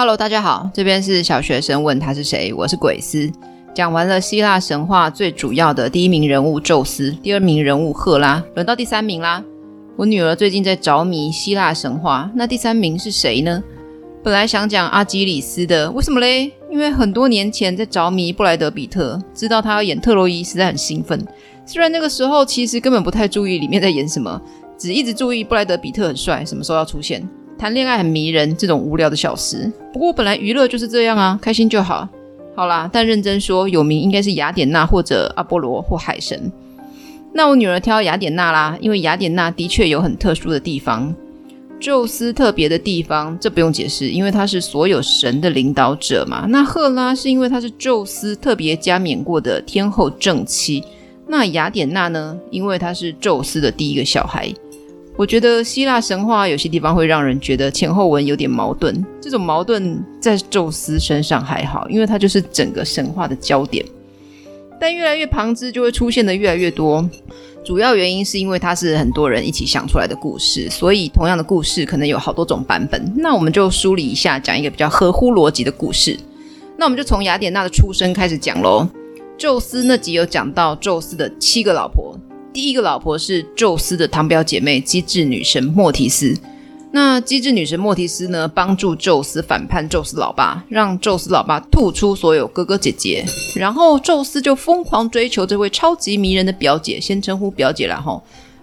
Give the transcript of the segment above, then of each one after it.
Hello，大家好，这边是小学生问他是谁，我是鬼斯。讲完了希腊神话最主要的第一名人物宙斯，第二名人物赫拉，轮到第三名啦。我女儿最近在着迷希腊神话，那第三名是谁呢？本来想讲阿基里斯的，为什么嘞？因为很多年前在着迷布莱德彼特，知道他要演特洛伊，实在很兴奋。虽然那个时候其实根本不太注意里面在演什么，只一直注意布莱德彼特很帅，什么时候要出现。谈恋爱很迷人，这种无聊的小事。不过本来娱乐就是这样啊，开心就好。好啦，但认真说，有名应该是雅典娜或者阿波罗或海神。那我女儿挑雅典娜啦，因为雅典娜的确有很特殊的地方。宙斯特别的地方，这不用解释，因为他是所有神的领导者嘛。那赫拉是因为她是宙斯特别加冕过的天后正妻。那雅典娜呢？因为她是宙斯的第一个小孩。我觉得希腊神话有些地方会让人觉得前后文有点矛盾，这种矛盾在宙斯身上还好，因为他就是整个神话的焦点。但越来越旁支就会出现的越来越多，主要原因是因为它是很多人一起想出来的故事，所以同样的故事可能有好多种版本。那我们就梳理一下，讲一个比较合乎逻辑的故事。那我们就从雅典娜的出生开始讲喽。宙斯那集有讲到宙斯的七个老婆。第一个老婆是宙斯的堂表姐妹机智女神莫提斯。那机智女神莫提斯呢，帮助宙斯反叛宙斯老爸，让宙斯老爸吐出所有哥哥姐姐，然后宙斯就疯狂追求这位超级迷人的表姐，先称呼表姐啦吼。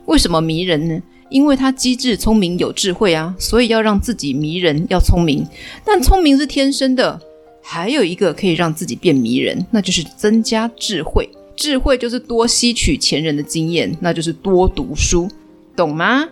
为什么迷人呢？因为她机智、聪明、有智慧啊，所以要让自己迷人，要聪明。但聪明是天生的，还有一个可以让自己变迷人，那就是增加智慧。智慧就是多吸取前人的经验，那就是多读书，懂吗？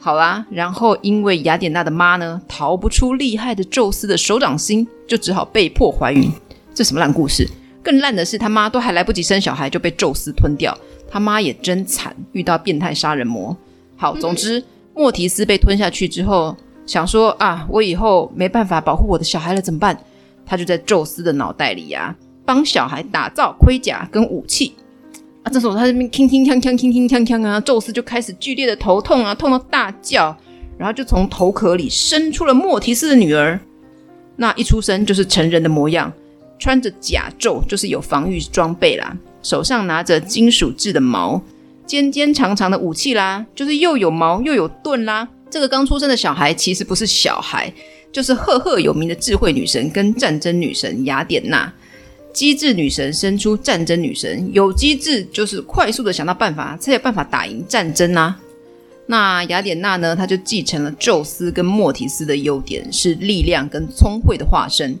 好啦，然后因为雅典娜的妈呢，逃不出厉害的宙斯的手掌心，就只好被迫怀孕。这什么烂故事？更烂的是，他妈都还来不及生小孩就被宙斯吞掉，他妈也真惨，遇到变态杀人魔。好，总之，莫提斯被吞下去之后，想说啊，我以后没办法保护我的小孩了，怎么办？他就在宙斯的脑袋里呀、啊。帮小孩打造盔甲跟武器啊！这时候他这边铿铿锵锵铿铿锵锵啊！宙斯就开始剧烈的头痛啊，痛到大叫，然后就从头壳里生出了莫提斯的女儿。那一出生就是成人的模样，穿着甲胄，就是有防御装备啦，手上拿着金属制的矛，尖尖长长的武器啦，就是又有矛又有盾啦。这个刚出生的小孩其实不是小孩，就是赫赫有名的智慧女神跟战争女神雅典娜。机智女神生出战争女神，有机智就是快速的想到办法，才有办法打赢战争啊。那雅典娜呢？她就继承了宙斯跟莫提斯的优点，是力量跟聪慧的化身。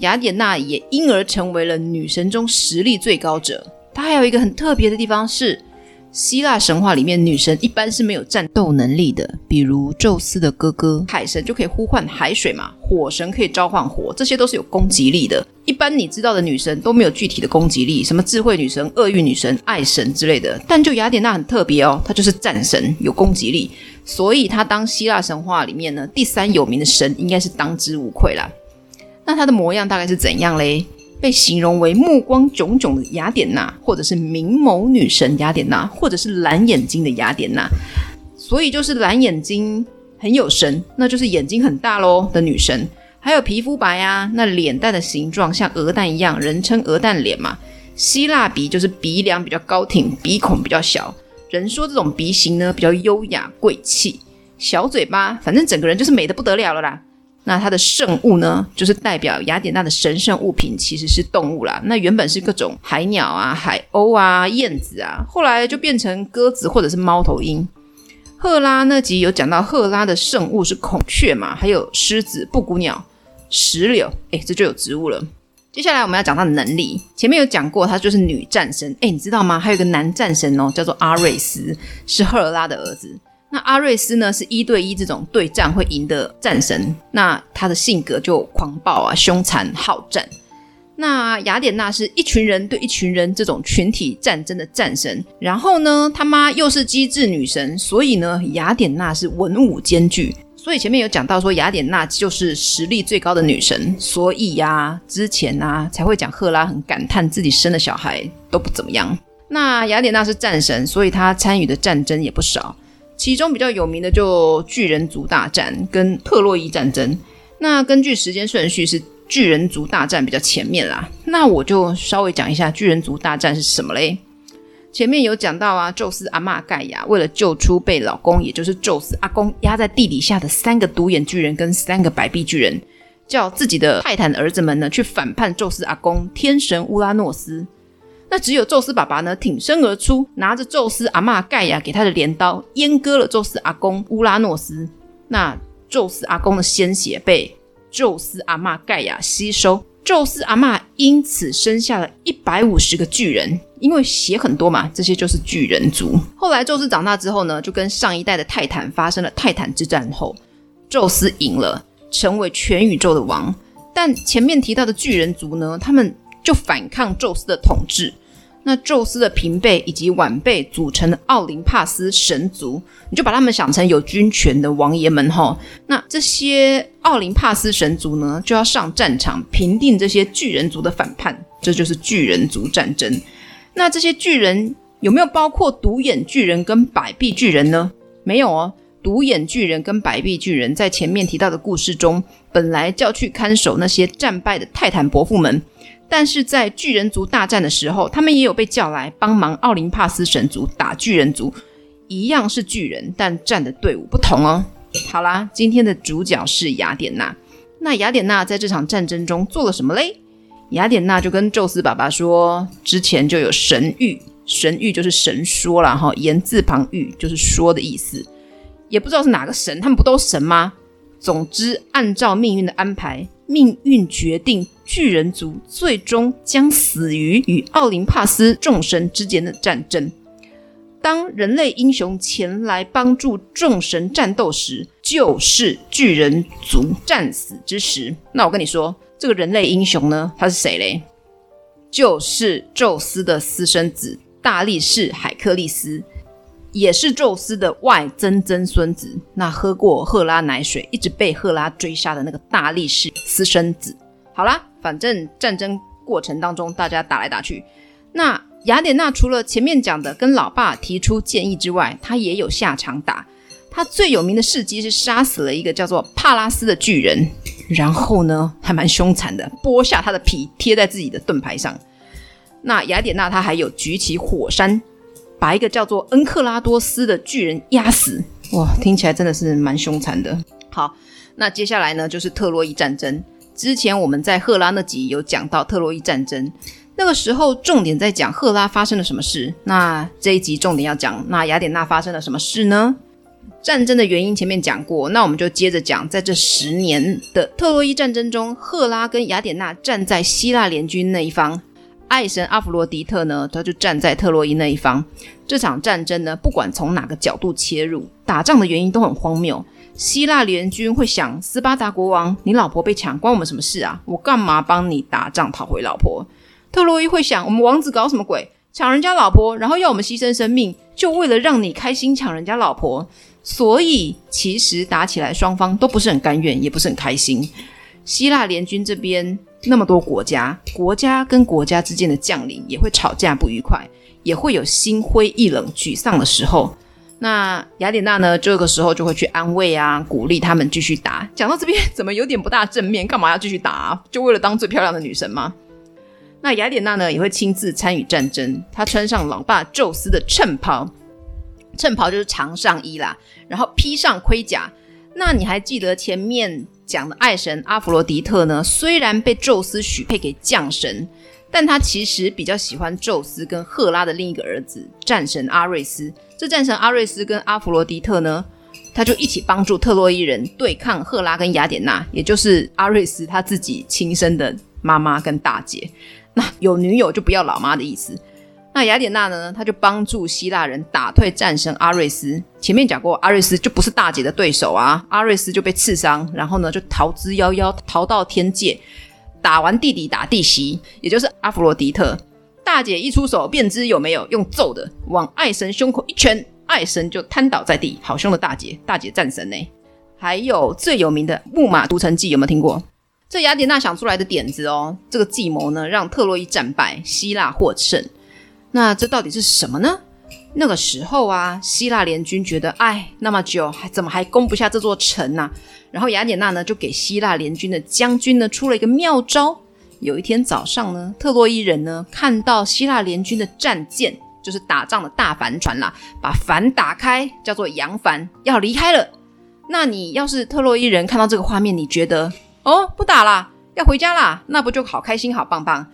雅典娜也因而成为了女神中实力最高者。她还有一个很特别的地方是。希腊神话里面，女神一般是没有战斗能力的，比如宙斯的哥哥海神就可以呼唤海水嘛，火神可以召唤火，这些都是有攻击力的。一般你知道的女神都没有具体的攻击力，什么智慧女神、厄运女神、爱神之类的。但就雅典娜很特别哦，她就是战神，有攻击力，所以她当希腊神话里面呢第三有名的神，应该是当之无愧啦。那她的模样大概是怎样嘞？被形容为目光炯炯的雅典娜，或者是明眸女神雅典娜，或者是蓝眼睛的雅典娜，所以就是蓝眼睛很有神，那就是眼睛很大喽的女神。还有皮肤白啊，那脸蛋的形状像鹅蛋一样，人称鹅蛋脸嘛。希腊鼻就是鼻梁比较高挺，鼻孔比较小，人说这种鼻型呢比较优雅贵气。小嘴巴，反正整个人就是美得不得了了啦。那它的圣物呢，就是代表雅典娜的神圣物品，其实是动物啦。那原本是各种海鸟啊、海鸥啊、燕子啊，后来就变成鸽子或者是猫头鹰。赫拉那集有讲到，赫拉的圣物是孔雀嘛，还有狮子、布谷鸟、石榴，哎，这就有植物了。接下来我们要讲到能力，前面有讲过，她就是女战神。哎，你知道吗？还有一个男战神哦，叫做阿瑞斯，是赫拉的儿子。那阿瑞斯呢，是一对一这种对战会赢的战神，那他的性格就狂暴啊、凶残好战。那雅典娜是一群人对一群人这种群体战争的战神，然后呢，他妈又是机智女神，所以呢，雅典娜是文武兼具。所以前面有讲到说雅典娜就是实力最高的女神，所以呀、之前啊才会讲赫拉很感叹自己生的小孩都不怎么样。那雅典娜是战神，所以她参与的战争也不少。其中比较有名的就巨人族大战跟特洛伊战争。那根据时间顺序是巨人族大战比较前面啦，那我就稍微讲一下巨人族大战是什么嘞？前面有讲到啊，宙斯阿嬷盖亚为了救出被老公，也就是宙斯阿公压在地底下的三个独眼巨人跟三个百臂巨人，叫自己的泰坦儿子们呢去反叛宙斯阿公天神乌拉诺斯。那只有宙斯爸爸呢挺身而出，拿着宙斯阿嬷盖亚给他的镰刀，阉割了宙斯阿公乌拉诺斯。那宙斯阿公的鲜血被宙斯阿嬷盖亚吸收。宙斯阿嬷因此生下了一百五十个巨人，因为血很多嘛，这些就是巨人族。后来宙斯长大之后呢，就跟上一代的泰坦发生了泰坦之战后，宙斯赢了，成为全宇宙的王。但前面提到的巨人族呢，他们就反抗宙斯的统治。那宙斯的平辈以及晚辈组成的奥林帕斯神族，你就把他们想成有军权的王爷们哈。那这些奥林帕斯神族呢，就要上战场平定这些巨人族的反叛，这就是巨人族战争。那这些巨人有没有包括独眼巨人跟百臂巨人呢？没有哦，独眼巨人跟百臂巨人在前面提到的故事中，本来叫去看守那些战败的泰坦伯父们。但是在巨人族大战的时候，他们也有被叫来帮忙奥林帕斯神族打巨人族，一样是巨人，但站的队伍不同哦。好啦，今天的主角是雅典娜。那雅典娜在这场战争中做了什么嘞？雅典娜就跟宙斯爸爸说，之前就有神谕，神谕就是神说了，哈，言字旁谕就是说的意思，也不知道是哪个神，他们不都神吗？总之，按照命运的安排。命运决定，巨人族最终将死于与奥林帕斯众神之间的战争。当人类英雄前来帮助众神战斗时，就是巨人族战死之时。那我跟你说，这个人类英雄呢，他是谁嘞？就是宙斯的私生子大力士海克力斯。也是宙斯的外曾曾孙子，那喝过赫拉奶水，一直被赫拉追杀的那个大力士私生子。好啦，反正战争过程当中大家打来打去，那雅典娜除了前面讲的跟老爸提出建议之外，他也有下场打。他最有名的事迹是杀死了一个叫做帕拉斯的巨人，然后呢还蛮凶残的，剥下他的皮贴在自己的盾牌上。那雅典娜她还有举起火山。把一个叫做恩克拉多斯的巨人压死，哇，听起来真的是蛮凶残的。好，那接下来呢，就是特洛伊战争。之前我们在赫拉那集有讲到特洛伊战争，那个时候重点在讲赫拉发生了什么事。那这一集重点要讲，那雅典娜发生了什么事呢？战争的原因前面讲过，那我们就接着讲，在这十年的特洛伊战争中，赫拉跟雅典娜站在希腊联军那一方。爱神阿弗罗狄特呢，他就站在特洛伊那一方。这场战争呢，不管从哪个角度切入，打仗的原因都很荒谬。希腊联军会想：斯巴达国王，你老婆被抢，关我们什么事啊？我干嘛帮你打仗讨回老婆？特洛伊会想：我们王子搞什么鬼？抢人家老婆，然后要我们牺牲生命，就为了让你开心抢人家老婆。所以其实打起来，双方都不是很甘愿，也不是很开心。希腊联军这边。那么多国家，国家跟国家之间的将领也会吵架不愉快，也会有心灰意冷、沮丧的时候。那雅典娜呢？这个时候就会去安慰啊，鼓励他们继续打。讲到这边，怎么有点不大正面？干嘛要继续打啊？就为了当最漂亮的女神吗？那雅典娜呢，也会亲自参与战争。她穿上老爸宙斯的衬袍，衬袍就是长上衣啦，然后披上盔甲。那你还记得前面？讲的爱神阿弗罗狄特呢，虽然被宙斯许配给将神，但他其实比较喜欢宙斯跟赫拉的另一个儿子战神阿瑞斯。这战神阿瑞斯跟阿弗罗狄特呢，他就一起帮助特洛伊人对抗赫拉跟雅典娜，也就是阿瑞斯他自己亲生的妈妈跟大姐。那有女友就不要老妈的意思。那雅典娜呢？她就帮助希腊人打退战神阿瑞斯。前面讲过，阿瑞斯就不是大姐的对手啊。阿瑞斯就被刺伤，然后呢就逃之夭夭，逃到天界。打完弟弟打弟媳，也就是阿弗罗狄特。大姐一出手便知有没有，用揍的往爱神胸口一拳，爱神就瘫倒在地。好凶的大姐，大姐战神呢。还有最有名的木马屠城计，有没有听过？这雅典娜想出来的点子哦。这个计谋呢，让特洛伊战败，希腊获胜。那这到底是什么呢？那个时候啊，希腊联军觉得，哎，那么久还怎么还攻不下这座城呢、啊？然后雅典娜呢就给希腊联军的将军呢出了一个妙招。有一天早上呢，特洛伊人呢看到希腊联军的战舰，就是打仗的大帆船啦，把帆打开，叫做扬帆，要离开了。那你要是特洛伊人看到这个画面，你觉得哦，不打啦，要回家啦，那不就好开心好棒棒？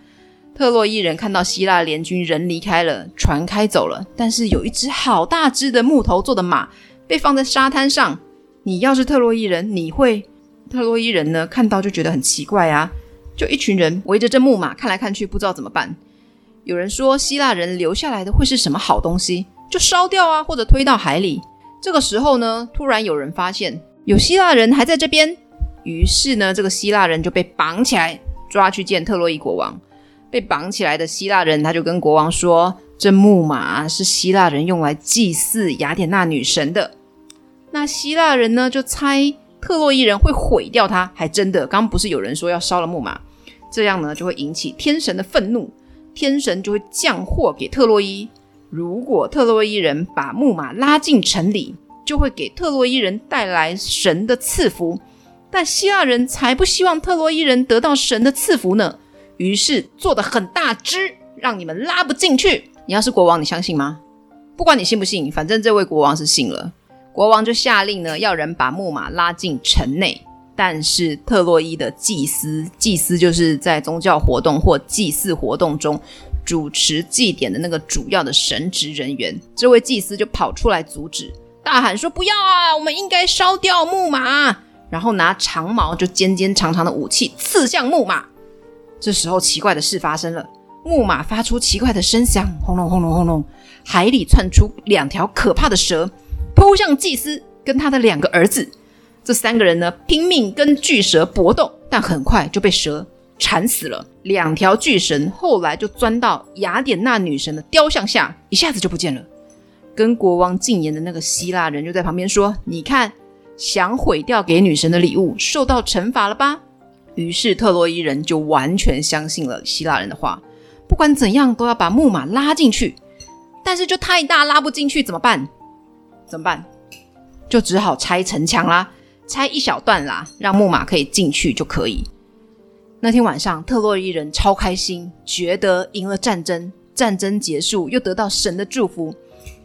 特洛伊人看到希腊联军人离开了，船开走了，但是有一只好大只的木头做的马被放在沙滩上。你要是特洛伊人，你会？特洛伊人呢？看到就觉得很奇怪啊，就一群人围着这木马看来看去，不知道怎么办。有人说希腊人留下来的会是什么好东西？就烧掉啊，或者推到海里。这个时候呢，突然有人发现有希腊人还在这边，于是呢，这个希腊人就被绑起来，抓去见特洛伊国王。被绑起来的希腊人，他就跟国王说：“这木马是希腊人用来祭祀雅典娜女神的。”那希腊人呢，就猜特洛伊人会毁掉它，还真的，刚刚不是有人说要烧了木马，这样呢就会引起天神的愤怒，天神就会降祸给特洛伊。如果特洛伊人把木马拉进城里，就会给特洛伊人带来神的赐福。但希腊人才不希望特洛伊人得到神的赐福呢。于是做的很大只，让你们拉不进去。你要是国王，你相信吗？不管你信不信，反正这位国王是信了。国王就下令呢，要人把木马拉进城内。但是特洛伊的祭司，祭司就是在宗教活动或祭祀活动中主持祭典的那个主要的神职人员。这位祭司就跑出来阻止，大喊说：“不要啊！我们应该烧掉木马。”然后拿长矛，就尖尖长长的武器刺向木马。这时候，奇怪的事发生了。木马发出奇怪的声响，轰隆轰隆轰隆，海里窜出两条可怕的蛇，扑向祭司跟他的两个儿子。这三个人呢，拼命跟巨蛇搏斗，但很快就被蛇缠死了。两条巨神后来就钻到雅典娜女神的雕像下，一下子就不见了。跟国王进言的那个希腊人就在旁边说：“你看，想毁掉给女神的礼物，受到惩罚了吧？”于是特洛伊人就完全相信了希腊人的话，不管怎样都要把木马拉进去，但是就太大拉不进去，怎么办？怎么办？就只好拆城墙啦，拆一小段啦，让木马可以进去就可以。那天晚上，特洛伊人超开心，觉得赢了战争，战争结束又得到神的祝福，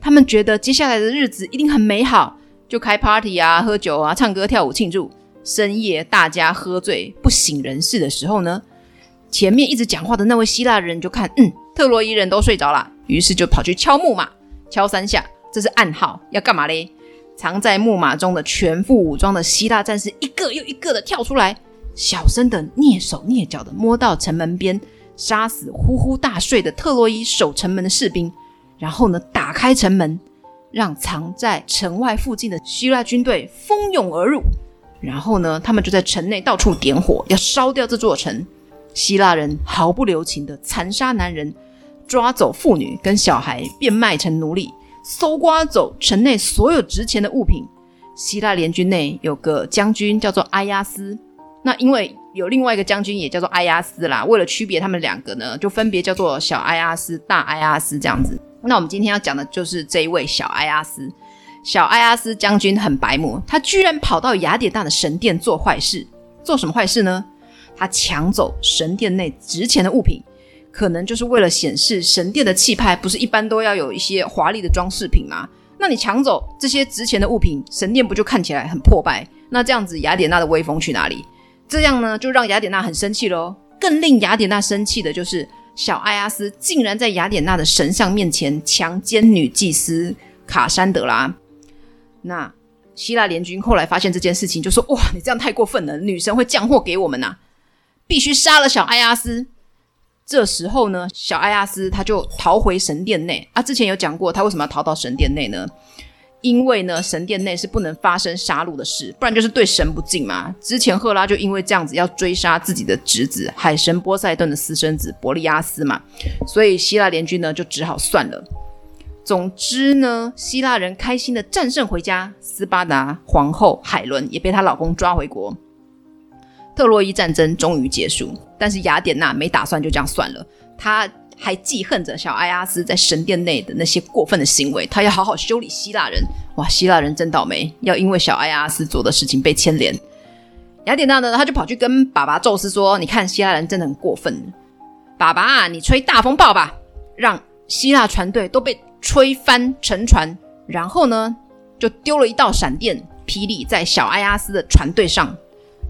他们觉得接下来的日子一定很美好，就开 party 啊，喝酒啊，唱歌跳舞庆祝。深夜，大家喝醉不省人事的时候呢，前面一直讲话的那位希腊人就看，嗯，特洛伊人都睡着了，于是就跑去敲木马，敲三下，这是暗号，要干嘛嘞？藏在木马中的全副武装的希腊战士一个又一个的跳出来，小声的蹑手蹑脚的摸到城门边，杀死呼呼大睡的特洛伊守城门的士兵，然后呢，打开城门，让藏在城外附近的希腊军队蜂拥而入。然后呢，他们就在城内到处点火，要烧掉这座城。希腊人毫不留情地残杀男人，抓走妇女跟小孩，变卖成奴隶，搜刮走城内所有值钱的物品。希腊联军内有个将军叫做埃亚斯，那因为有另外一个将军也叫做埃亚斯啦，为了区别他们两个呢，就分别叫做小埃亚斯、大埃亚斯这样子。那我们今天要讲的就是这一位小埃亚斯。小埃阿斯将军很白目，他居然跑到雅典娜的神殿做坏事。做什么坏事呢？他抢走神殿内值钱的物品，可能就是为了显示神殿的气派。不是一般都要有一些华丽的装饰品吗？那你抢走这些值钱的物品，神殿不就看起来很破败？那这样子雅典娜的威风去哪里？这样呢，就让雅典娜很生气喽。更令雅典娜生气的就是，小埃阿斯竟然在雅典娜的神像面前强奸女祭司卡珊德拉。那希腊联军后来发现这件事情，就说：“哇，你这样太过分了，女神会降祸给我们呐、必须杀了小埃阿斯。”这时候呢，小埃阿斯他就逃回神殿内啊。之前有讲过，他为什么要逃到神殿内呢？因为呢，神殿内是不能发生杀戮的事，不然就是对神不敬嘛。之前赫拉就因为这样子要追杀自己的侄子海神波塞顿的私生子伯利亚斯嘛，所以希腊联军呢就只好算了。总之呢，希腊人开心的战胜回家，斯巴达皇后海伦也被她老公抓回国。特洛伊战争终于结束，但是雅典娜没打算就这样算了，她还记恨着小埃阿斯在神殿内的那些过分的行为，她要好好修理希腊人。哇，希腊人真倒霉，要因为小埃阿斯做的事情被牵连。雅典娜呢，她就跑去跟爸爸宙斯说：“你看希腊人真的很过分，爸爸啊，你吹大风暴吧，让希腊船队都被 吹翻沉船，然后呢，就丢了一道闪电霹雳在小埃阿斯的船队上。”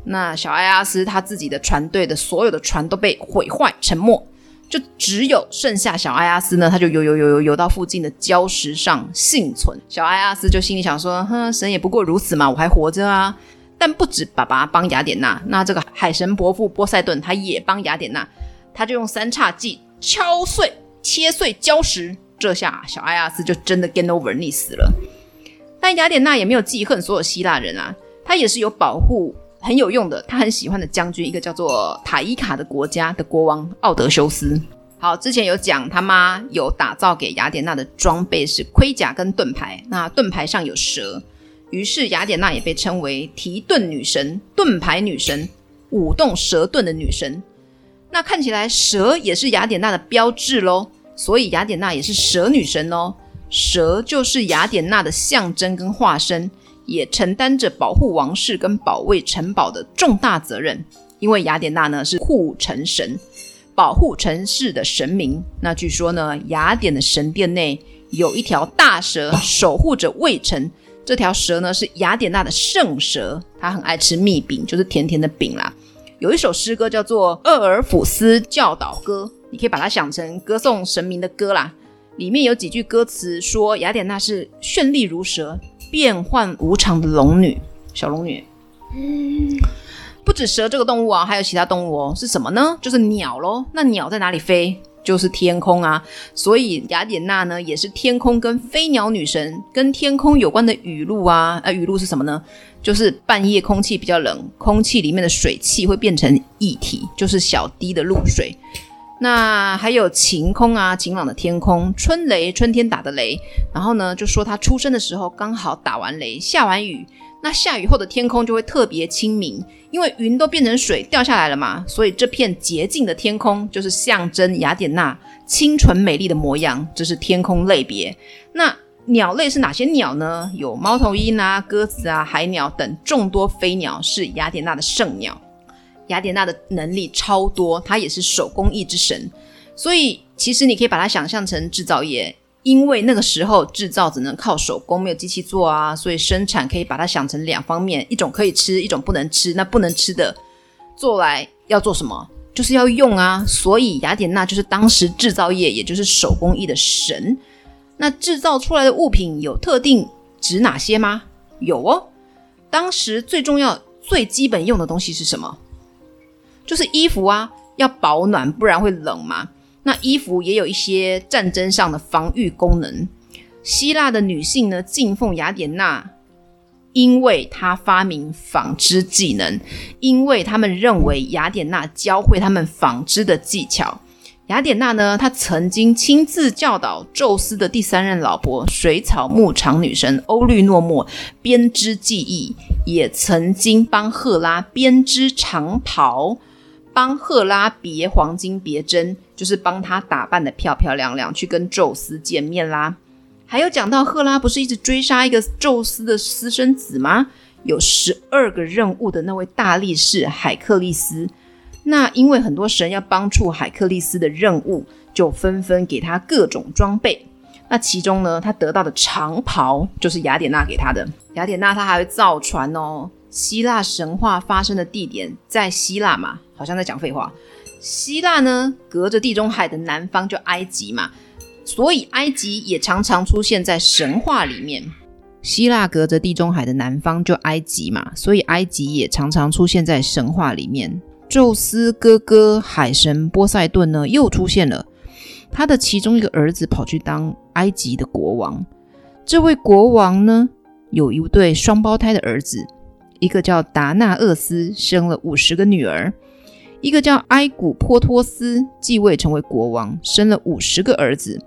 那小埃阿斯他自己的船队的所有的船都被毁坏沉没，就只有剩下小埃阿斯呢，他就游游游游游到附近的礁石上幸存。小埃阿斯就心里想说：“哼，神也不过如此嘛，我还活着啊。”但不止爸爸帮雅典娜，那这个海神伯父波塞顿他也帮雅典娜，他就用三叉戟敲碎、切碎礁石，这下小埃阿斯就真的 game over 溺死了。但雅典娜也没有记恨所有希腊人啊，她也是有保护。很有用的，她很喜欢的将军，一个叫做塔伊卡的国家的国王奥德修斯。好，之前有讲他妈有打造给雅典娜的装备是盔甲跟盾牌，那盾牌上有蛇，于是雅典娜也被称为提盾女神、盾牌女神、舞动蛇盾的女神。那看起来蛇也是雅典娜的标志喽，所以雅典娜也是蛇女神哦。蛇就是雅典娜的象征跟化身。也承担着保护王室跟保卫城堡的重大责任，因为雅典娜呢是护城神，保护城市的神明。那据说呢，雅典的神殿内有一条大蛇守护着卫城，这条蛇呢是雅典娜的圣蛇，它很爱吃蜜饼，就是甜甜的饼啦。有一首诗歌叫做《厄尔甫斯教导歌》，你可以把它想成歌颂神明的歌啦。里面有几句歌词说雅典娜是绚丽如蛇。变幻无常的龙女，小龙女。嗯，不止蛇这个动物啊，还有其他动物哦。是什么呢？就是鸟喽。那鸟在哪里飞？就是天空啊。所以雅典娜呢，也是天空跟飞鸟女神。跟天空有关的雨露啊，呃，雨露是什么呢？就是半夜空气比较冷，空气里面的水汽会变成液体，就是小滴的露水。那还有晴空啊，晴朗的天空，春雷，春天打的雷。然后呢，就说他出生的时候刚好打完雷，下完雨。那下雨后的天空就会特别清明，因为云都变成水掉下来了嘛。所以这片洁净的天空就是象征雅典娜清纯美丽的模样。这是天空类别。那鸟类是哪些鸟呢？有猫头鹰啊、鸽子啊、海鸟等众多飞鸟，是雅典娜的圣鸟。雅典娜的能力超多，她也是手工艺之神，所以其实你可以把它想象成制造业，因为那个时候制造只能靠手工，没有机器做啊，所以生产可以把它想成两方面，一种可以吃，一种不能吃。那不能吃的做来要做什么？就是要用啊，所以雅典娜就是当时制造业，也就是手工艺的神。那制造出来的物品有特定指哪些吗？有哦，当时最重要、最基本用的东西是什么？就是衣服啊，要保暖，不然会冷嘛。那衣服也有一些战争上的防御功能。希腊的女性呢，敬奉雅典娜，因为她发明纺织技能，因为他们认为雅典娜教会他们纺织的技巧。雅典娜呢，她曾经亲自教导宙斯的第三任老婆水草牧场女神欧律诺墨编织技艺，也曾经帮赫拉编织长袍。帮赫拉别黄金别针，就是帮她打扮得漂漂亮亮，去跟宙斯见面啦。还有讲到赫拉不是一直追杀一个宙斯的私生子吗？有十二个任务的那位大力士海克力斯，那因为很多神要帮助海克力斯的任务，就纷纷给他各种装备。那其中呢，他得到的长袍就是雅典娜给他的。雅典娜她还会造船哦。希腊神话发生的地点在希腊嘛？好像在讲废话。希腊呢，隔着地中海的南方就埃及嘛，所以埃及也常常出现在神话里面。希腊隔着地中海的南方就埃及嘛，所以埃及也常常出现在神话里面。宙斯哥哥海神波塞顿呢，又出现了，他的其中一个儿子跑去当埃及的国王。这位国王呢，有一对双胞胎的儿子。一个叫达纳厄斯，生了五十个女儿；一个叫埃古波托斯，继位成为国王，生了五十个儿子。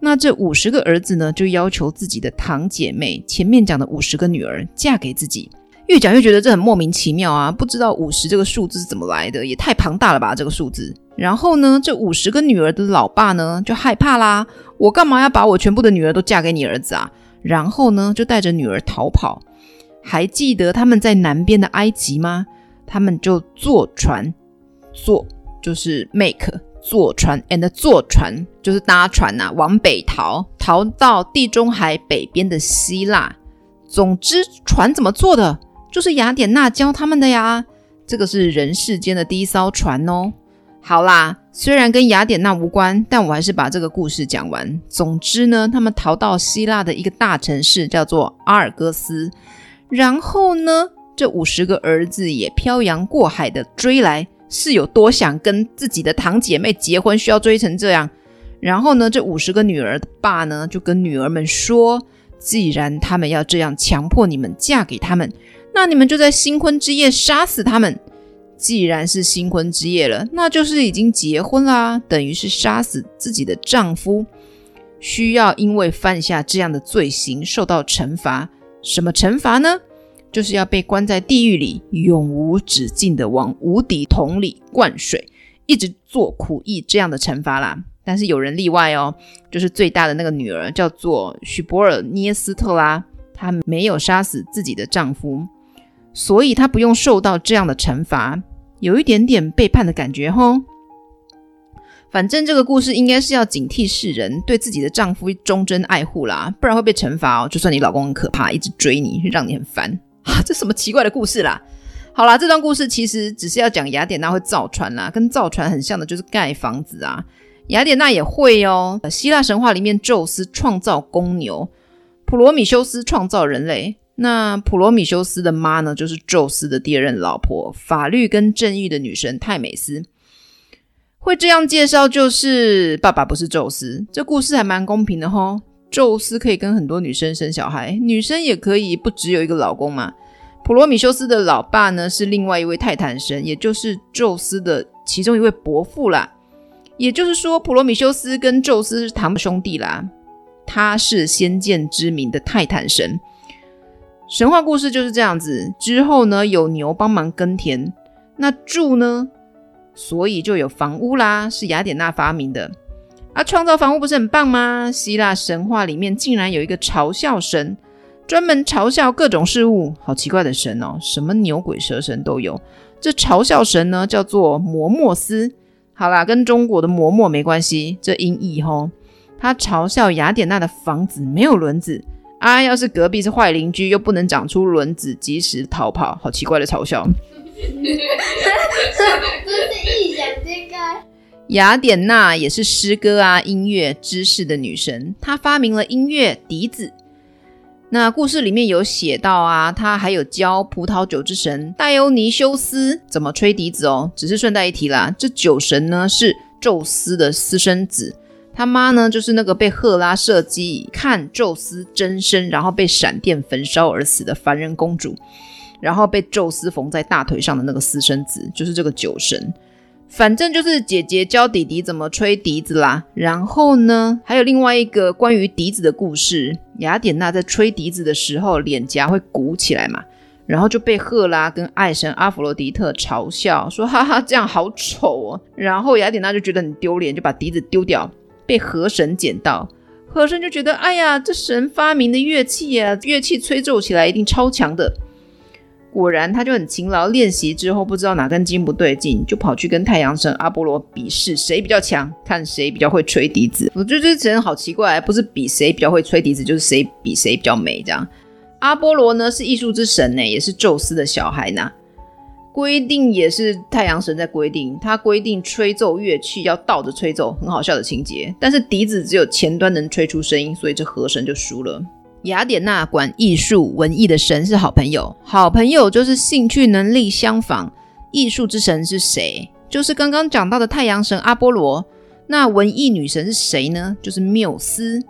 那这五十个儿子呢，就要求自己的堂姐妹，前面讲的五十个女儿，嫁给自己。越讲越觉得这很莫名其妙啊！不知道五十这个数字是怎么来的，也太庞大了吧这个数字。然后呢，这五十个女儿的老爸呢就害怕啦，我干嘛要把我全部的女儿都嫁给你儿子啊？然后呢，就带着女儿逃跑。还记得他们在南边的埃及吗？他们就坐船，坐就是 make 坐船，and 坐船就是搭船呐、往北逃，逃到地中海北边的希腊。总之，船怎么坐的？就是雅典娜教他们的呀。这个是人世间的第一艘船哦。好啦，虽然跟雅典娜无关，但我还是把这个故事讲完。总之呢，他们逃到希腊的一个大城市，叫做阿尔戈斯。然后呢，这五十个儿子也漂洋过海的追来，是有多想跟自己的堂姐妹结婚，需要追成这样。然后呢，这五十个女儿的爸呢，就跟女儿们说，既然他们要这样强迫你们嫁给他们，那你们就在新婚之夜杀死他们。既然是新婚之夜了，那就是已经结婚啦，等于是杀死自己的丈夫，需要因为犯下这样的罪行受到惩罚。什么惩罚呢？就是要被关在地狱里，永无止境的往无底桶里灌水，一直做苦役这样的惩罚啦。但是有人例外哦，就是最大的那个女儿叫做许博尔涅斯特拉，她没有杀死自己的丈夫，所以她不用受到这样的惩罚，有一点点背叛的感觉吼。反正这个故事应该是要警惕世人，对自己的丈夫忠贞爱护啦，不然会被惩罚哦。就算你老公很可怕，一直追你，让你很烦啊，这什么奇怪的故事啦？好啦，这段故事其实只是要讲雅典娜会造船啦，跟造船很像的就是盖房子啊。雅典娜也会哦。希腊神话里面，宙斯创造公牛，普罗米修斯创造人类。那普罗米修斯的妈呢，就是宙斯的第二任老婆，法律跟正义的女神泰美斯。会这样介绍，就是爸爸不是宙斯。这故事还蛮公平的吼。宙斯可以跟很多女生生小孩，女生也可以不只有一个老公嘛。普罗米修斯的老爸呢，是另外一位泰坦神，也就是宙斯的其中一位伯父啦。也就是说，普罗米修斯跟宙斯是堂兄弟啦。他是先见之明的泰坦神。神话故事就是这样子。之后呢，有牛帮忙耕田，那柱呢？所以就有房屋啦，是雅典娜发明的。啊，创造房屋不是很棒吗？希腊神话里面竟然有一个嘲笑神，专门嘲笑各种事物，好奇怪的神哦，什么牛鬼蛇神都有。这嘲笑神呢，叫做摩墨斯。好啦，跟中国的嬷嬷没关系，这音译吼。他嘲笑雅典娜的房子没有轮子啊，要是隔壁是坏邻居，又不能长出轮子，及时逃跑，好奇怪的嘲笑。真是异想天开雅典娜也是诗歌啊、音乐、知识的女神，她发明了音乐笛子。那故事里面有写到啊，她还有教葡萄酒之神戴欧尼修斯怎么吹笛子哦。只是顺带一提啦，这酒神呢是宙斯的私生子，他妈呢就是那个被赫拉设计看宙斯真身，然后被闪电焚烧而死的凡人公主。然后被宙斯缝在大腿上的那个私生子，就是这个酒神。反正就是姐姐教弟弟怎么吹笛子啦。然后呢，还有另外一个关于笛子的故事：雅典娜在吹笛子的时候，脸颊会鼓起来嘛，然后就被赫拉跟爱神阿弗罗狄特嘲笑，说哈哈，这样好丑哦。然后雅典娜就觉得很丢脸，就把笛子丢掉，被河神捡到。河神就觉得，哎呀，这神发明的乐器啊，乐器吹奏起来一定超强的。果然，他就很勤劳练习，之后不知道哪根筋不对劲，就跑去跟太阳神阿波罗比试，谁比较强，看谁比较会吹笛子。我觉得这人好奇怪，不是比谁比较会吹笛子，就是谁比谁比较美这样。阿波罗呢是艺术之神呢，也是宙斯的小孩呢。规定也是太阳神在规定，他规定吹奏乐器要倒着吹奏，很好笑的情节。但是笛子只有前端能吹出声音，所以这河神就输了。雅典娜管艺术文艺的神是好朋友，好朋友就是兴趣能力相仿。艺术之神是谁？就是刚刚讲到的太阳神阿波罗。那文艺女神是谁呢？就是缪斯。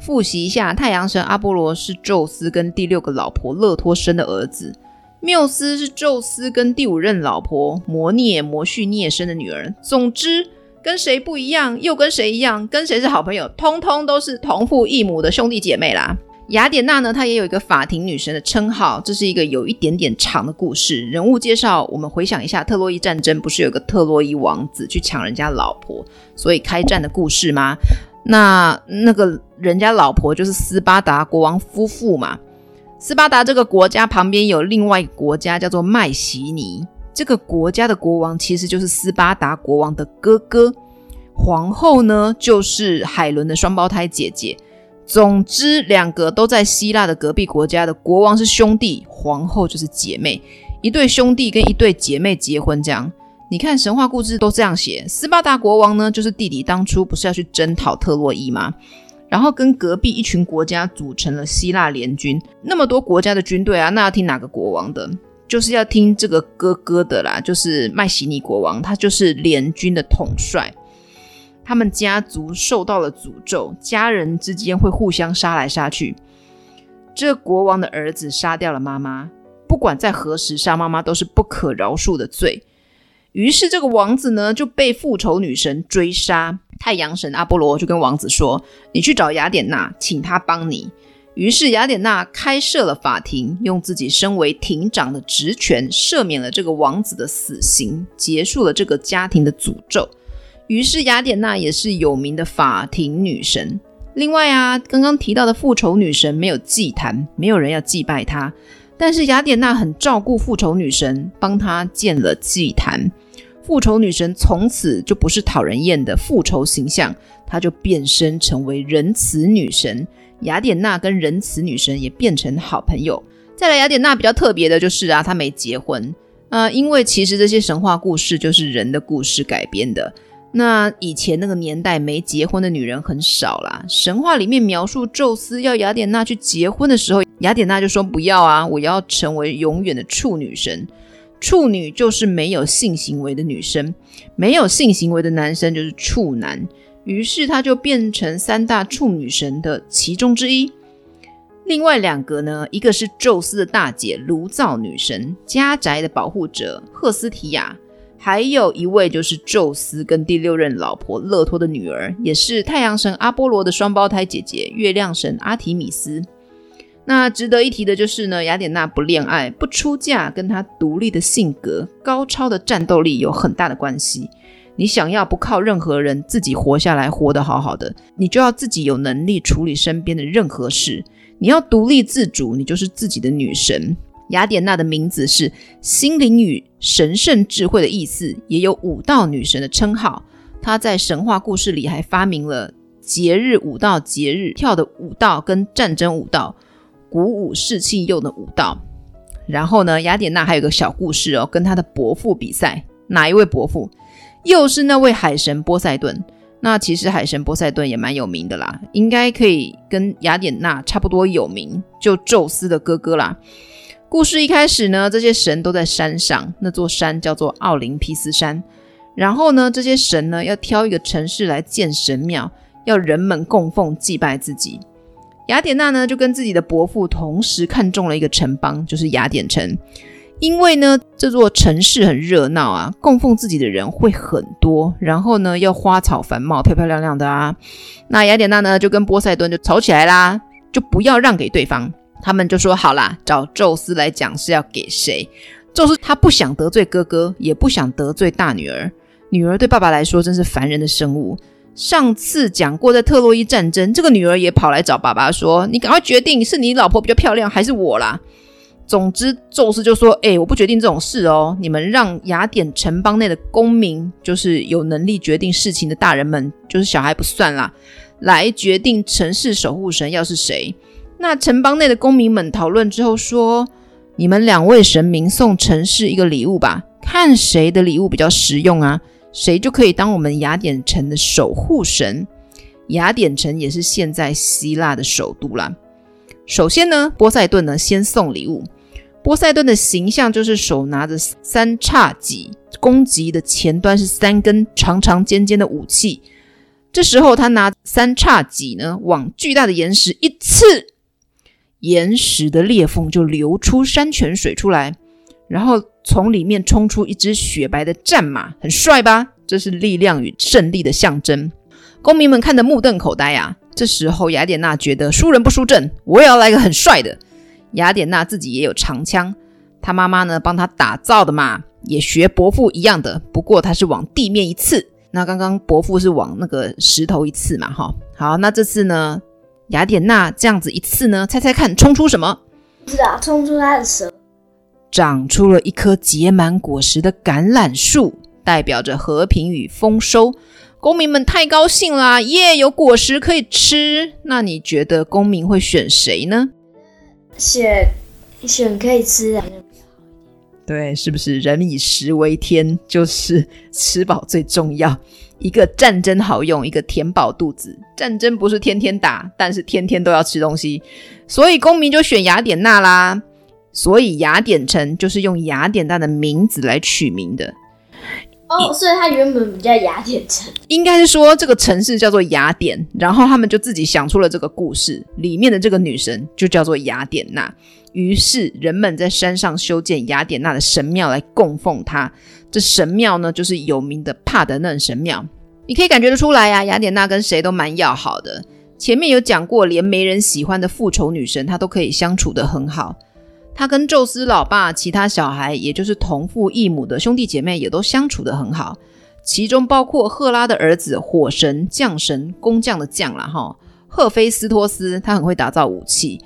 复习一下，太阳神阿波罗是宙斯跟第六个老婆勒托生的儿子，缪斯是宙斯跟第五任老婆摩涅摩绪涅生的女儿。总之，跟谁不一样，又跟谁一样，跟谁是好朋友，通通都是同父异母的兄弟姐妹啦。雅典娜呢，她也有一个法庭女神的称号，这是一个有一点点长的故事。人物介绍，我们回想一下，特洛伊战争不是有个特洛伊王子去抢人家老婆，所以开战的故事吗？那那个人家老婆就是斯巴达国王夫妇嘛。斯巴达这个国家旁边有另外一个国家叫做麦西尼，这个国家的国王其实就是斯巴达国王的哥哥，皇后呢就是海伦的双胞胎姐姐。总之，两个都在希腊的隔壁国家的国王是兄弟，皇后就是姐妹，一对兄弟跟一对姐妹结婚这样。你看神话故事都这样写。斯巴达国王呢，就是弟弟当初不是要去征讨特洛伊吗？然后跟隔壁一群国家组成了希腊联军。那么多国家的军队啊，那要听哪个国王的？就是要听这个哥哥的啦，就是麦西尼国王，他就是联军的统帅。他们家族受到了诅咒，家人之间会互相杀来杀去。这国王的儿子杀掉了妈妈，不管在何时杀妈妈都是不可饶恕的罪。于是这个王子呢就被复仇女神追杀。太阳神阿波罗就跟王子说：“你去找雅典娜，请她帮你。”于是雅典娜开设了法庭，用自己身为庭长的职权赦免了这个王子的死刑，结束了这个家庭的诅咒。于是雅典娜也是有名的法庭女神。另外啊，刚刚提到的复仇女神没有祭坛，没有人要祭拜她。但是雅典娜很照顾复仇女神，帮她建了祭坛。复仇女神从此就不是讨人厌的复仇形象，她就变身成为仁慈女神。雅典娜跟仁慈女神也变成好朋友。再来，雅典娜比较特别的就是啊，她没结婚。呃，因为其实这些神话故事就是人的故事改编的。那以前那个年代没结婚的女人很少啦。神话里面描述宙斯要雅典娜去结婚的时候，雅典娜就说不要啊，我要成为永远的处女神。处女就是没有性行为的女生，没有性行为的男生就是处男。于是她就变成三大处女神的其中之一。另外两个呢，一个是宙斯的大姐炉灶女神，家宅的保护者赫斯提亚。还有一位就是宙斯跟第六任老婆勒托的女儿，也是太阳神阿波罗的双胞胎姐姐月亮神阿提米斯。那值得一提的就是呢，雅典娜不恋爱、不出嫁，跟她独立的性格、高超的战斗力有很大的关系。你想要不靠任何人自己活下来，活得好好的，你就要自己有能力处理身边的任何事。你要独立自主，你就是自己的女神。雅典娜的名字是心灵与神圣智慧的意思，也有舞蹈女神的称号。她在神话故事里还发明了节日舞蹈，节日跳的舞蹈跟战争舞蹈，鼓舞士气用的舞蹈。然后呢，雅典娜还有个小故事哦，跟她的伯父比赛，哪一位伯父？又是那位海神波塞顿。那其实海神波塞顿也蛮有名的啦，应该可以跟雅典娜差不多有名，就宙斯的哥哥啦。故事一开始呢，这些神都在山上，那座山叫做奥林匹斯山。然后呢，这些神呢要挑一个城市来建神庙，要人们供奉祭拜自己。雅典娜呢就跟自己的伯父同时看中了一个城邦，就是雅典城。因为呢这座城市很热闹啊，供奉自己的人会很多，然后呢要花草繁茂、漂漂亮亮的啊。那雅典娜呢就跟波塞顿就吵起来啦，就不要让给对方。他们就说好啦，找宙斯来讲是要给谁？宙斯他不想得罪哥哥，也不想得罪大女儿。女儿对爸爸来说真是烦人的生物。上次讲过，在特洛伊战争，这个女儿也跑来找爸爸说：“你赶快决定，是你老婆比较漂亮，还是我啦？”总之，宙斯就说：“哎，我不决定这种事哦，你们让雅典城邦内的公民，就是有能力决定事情的大人们，就是小孩不算啦，来决定城市守护神要是谁。”那城邦内的公民们讨论之后说：“你们两位神明送城市一个礼物吧，看谁的礼物比较实用啊，谁就可以当我们雅典城的守护神。雅典城也是现在希腊的首都啦。首先呢，波塞顿呢先送礼物。波塞顿的形象就是手拿着三叉戟，攻击的前端是三根长长尖尖的武器。这时候他拿三叉戟呢，往巨大的岩石一刺。”岩石的裂缝就流出山泉水出来，然后从里面冲出一只雪白的战马，很帅吧？这是力量与胜利的象征。公民们看得目瞪口呆啊！这时候雅典娜觉得输人不输阵，我也要来个很帅的。雅典娜自己也有长枪，她妈妈呢帮她打造的嘛，也学伯父一样的，不过她是往地面一刺，那刚刚伯父是往那个石头一刺嘛，哈。好，那这次呢，雅典娜这样子一次呢，猜猜看，冲出什么？不知道，冲出她的蛇，长出了一棵结满果实的橄榄树，代表着和平与丰收。公民们太高兴啦！耶，有果实可以吃。那你觉得公民会选谁呢？选选可以吃的。对，是不是人以食为天？就是吃饱最重要。一个战争好用，一个填饱肚子。战争不是天天打，但是天天都要吃东西，所以公民就选雅典娜啦。所以雅典城就是用雅典娜的名字来取名的。哦，所以它原本不叫雅典城，应该是说这个城市叫做雅典，然后他们就自己想出了这个故事，里面的这个女神就叫做雅典娜。于是人们在山上修建雅典娜的神庙来供奉她。这神庙呢，就是有名的帕德嫩神庙。你可以感觉得出来呀，雅典娜跟谁都蛮要好的。前面有讲过，连没人喜欢的复仇女神，她都可以相处得很好。她跟宙斯老爸、其他小孩，也就是同父异母的兄弟姐妹，也都相处得很好。其中包括赫拉的儿子火神、将神、工匠的匠啦，哈，赫菲斯托斯，他很会打造武器。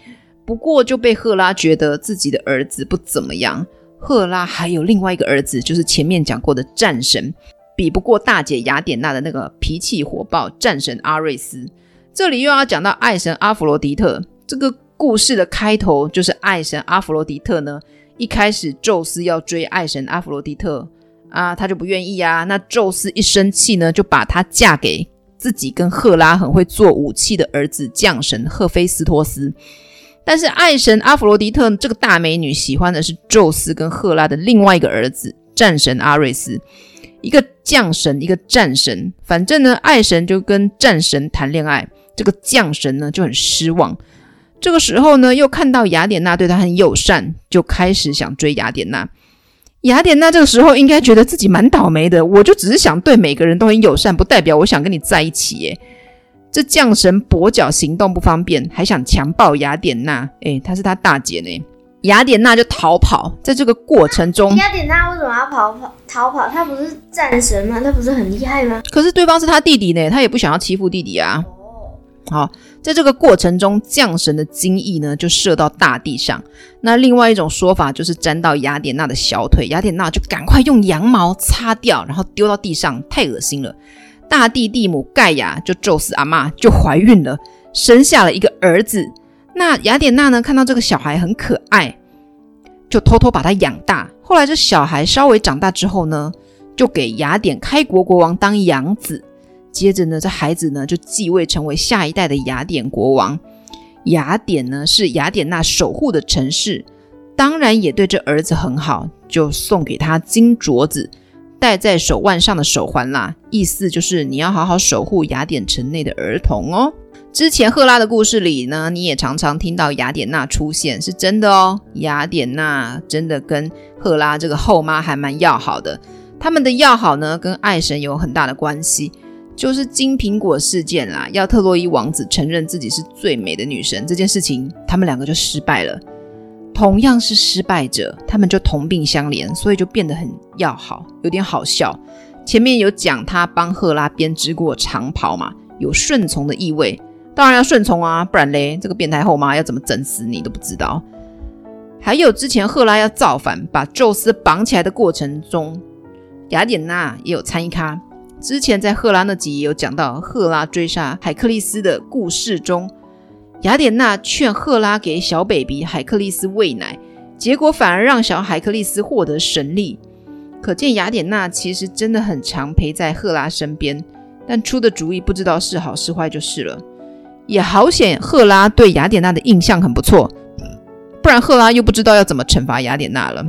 不过就被赫拉觉得自己的儿子不怎么样。赫拉还有另外一个儿子，就是前面讲过的战神，比不过大姐雅典娜的那个脾气火爆战神阿瑞斯。这里又要讲到爱神阿弗罗狄特这个。故事的开头就是爱神阿弗罗狄特呢。一开始宙斯要追爱神阿弗罗狄特啊，他就不愿意啊。那宙斯一生气呢，就把她嫁给自己跟赫拉很会做武器的儿子将神赫菲斯托斯。但是爱神阿弗罗狄特这个大美女喜欢的是宙斯跟赫拉的另外一个儿子战神阿瑞斯，一个将神，一个战神。反正呢，爱神就跟战神谈恋爱，这个将神呢就很失望。这个时候呢，又看到雅典娜对他很友善，就开始想追雅典娜。雅典娜这个时候应该觉得自己蛮倒霉的，我就只是想对每个人都很友善，不代表我想跟你在一起耶。这将神跛脚行动不方便，还想强暴雅典娜，诶，她是他大姐呢。雅典娜就逃跑，在这个过程中，雅典娜为什么要跑跑逃跑？她不是战神吗？她不是很厉害吗？可是对方是他弟弟呢，他也不想要欺负弟弟啊。好，在这个过程中，将神的精翼呢就射到大地上。那另外一种说法就是沾到雅典娜的小腿，雅典娜就赶快用羊毛擦掉，然后丢到地上，太恶心了。大地地母盖亚就宙斯阿妈就怀孕了，生下了一个儿子。那雅典娜呢看到这个小孩很可爱，就偷偷把他养大。后来这小孩稍微长大之后呢，就给雅典开国国王当养子。接着呢，这孩子呢就继位成为下一代的雅典国王。雅典呢是雅典娜守护的城市，当然也对这儿子很好，就送给他金镯子，戴在手腕上的手环啦。意思就是你要好好守护雅典城内的儿童哦。之前赫拉的故事里呢，你也常常听到雅典娜出现，是真的哦。雅典娜真的跟赫拉这个后妈还蛮要好的，他们的要好呢跟爱神有很大的关系。就是金苹果事件啦，要特洛伊王子承认自己是最美的女神这件事情，他们两个就失败了。同样是失败者，他们就同病相怜，所以就变得很要好，有点好笑。前面有讲他帮赫拉编织过长袍嘛，有顺从的意味，当然要顺从啊，不然嘞，这个变态后妈要怎么整死你都不知道。还有之前赫拉要造反，把宙斯绑起来的过程中，雅典娜也有参与咖。之前在赫拉那集也有讲到，赫拉追杀海克利斯的故事中，雅典娜劝赫拉给小 baby 海克力斯喂奶，结果反而让小海克力斯获得神力。可见雅典娜其实真的很常陪在赫拉身边，但出的主意不知道是好是坏就是了。也好险，赫拉对雅典娜的印象很不错，不然赫拉又不知道要怎么惩罚雅典娜了。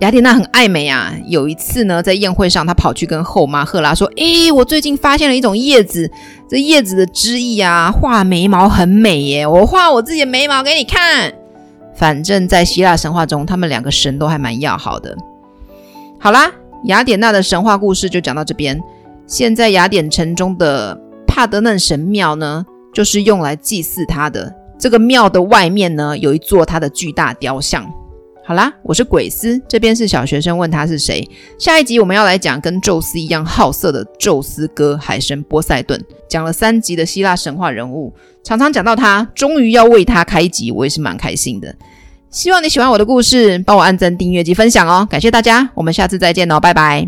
雅典娜很爱美啊！有一次呢，在宴会上，她跑去跟后妈赫拉说：“诶，我最近发现了一种叶子，这叶子的汁液啊，画眉毛很美耶！我画我自己的眉毛给你看。”反正，在希腊神话中，他们两个神都还蛮要好的。好啦，雅典娜的神话故事就讲到这边。现在，雅典城中的帕德嫩神庙呢，就是用来祭祀她的。这个庙的外面呢，有一座她的巨大雕像。好啦，我是鬼斯，这边是小学生问他是谁。下一集我们要来讲跟宙斯一样好色的宙斯哥海神波塞顿。讲了三集的希腊神话人物，常常讲到他，终于要为他开集，我也是蛮开心的。希望你喜欢我的故事，帮我按赞、订阅及分享哦，感谢大家，我们下次再见哦，拜拜。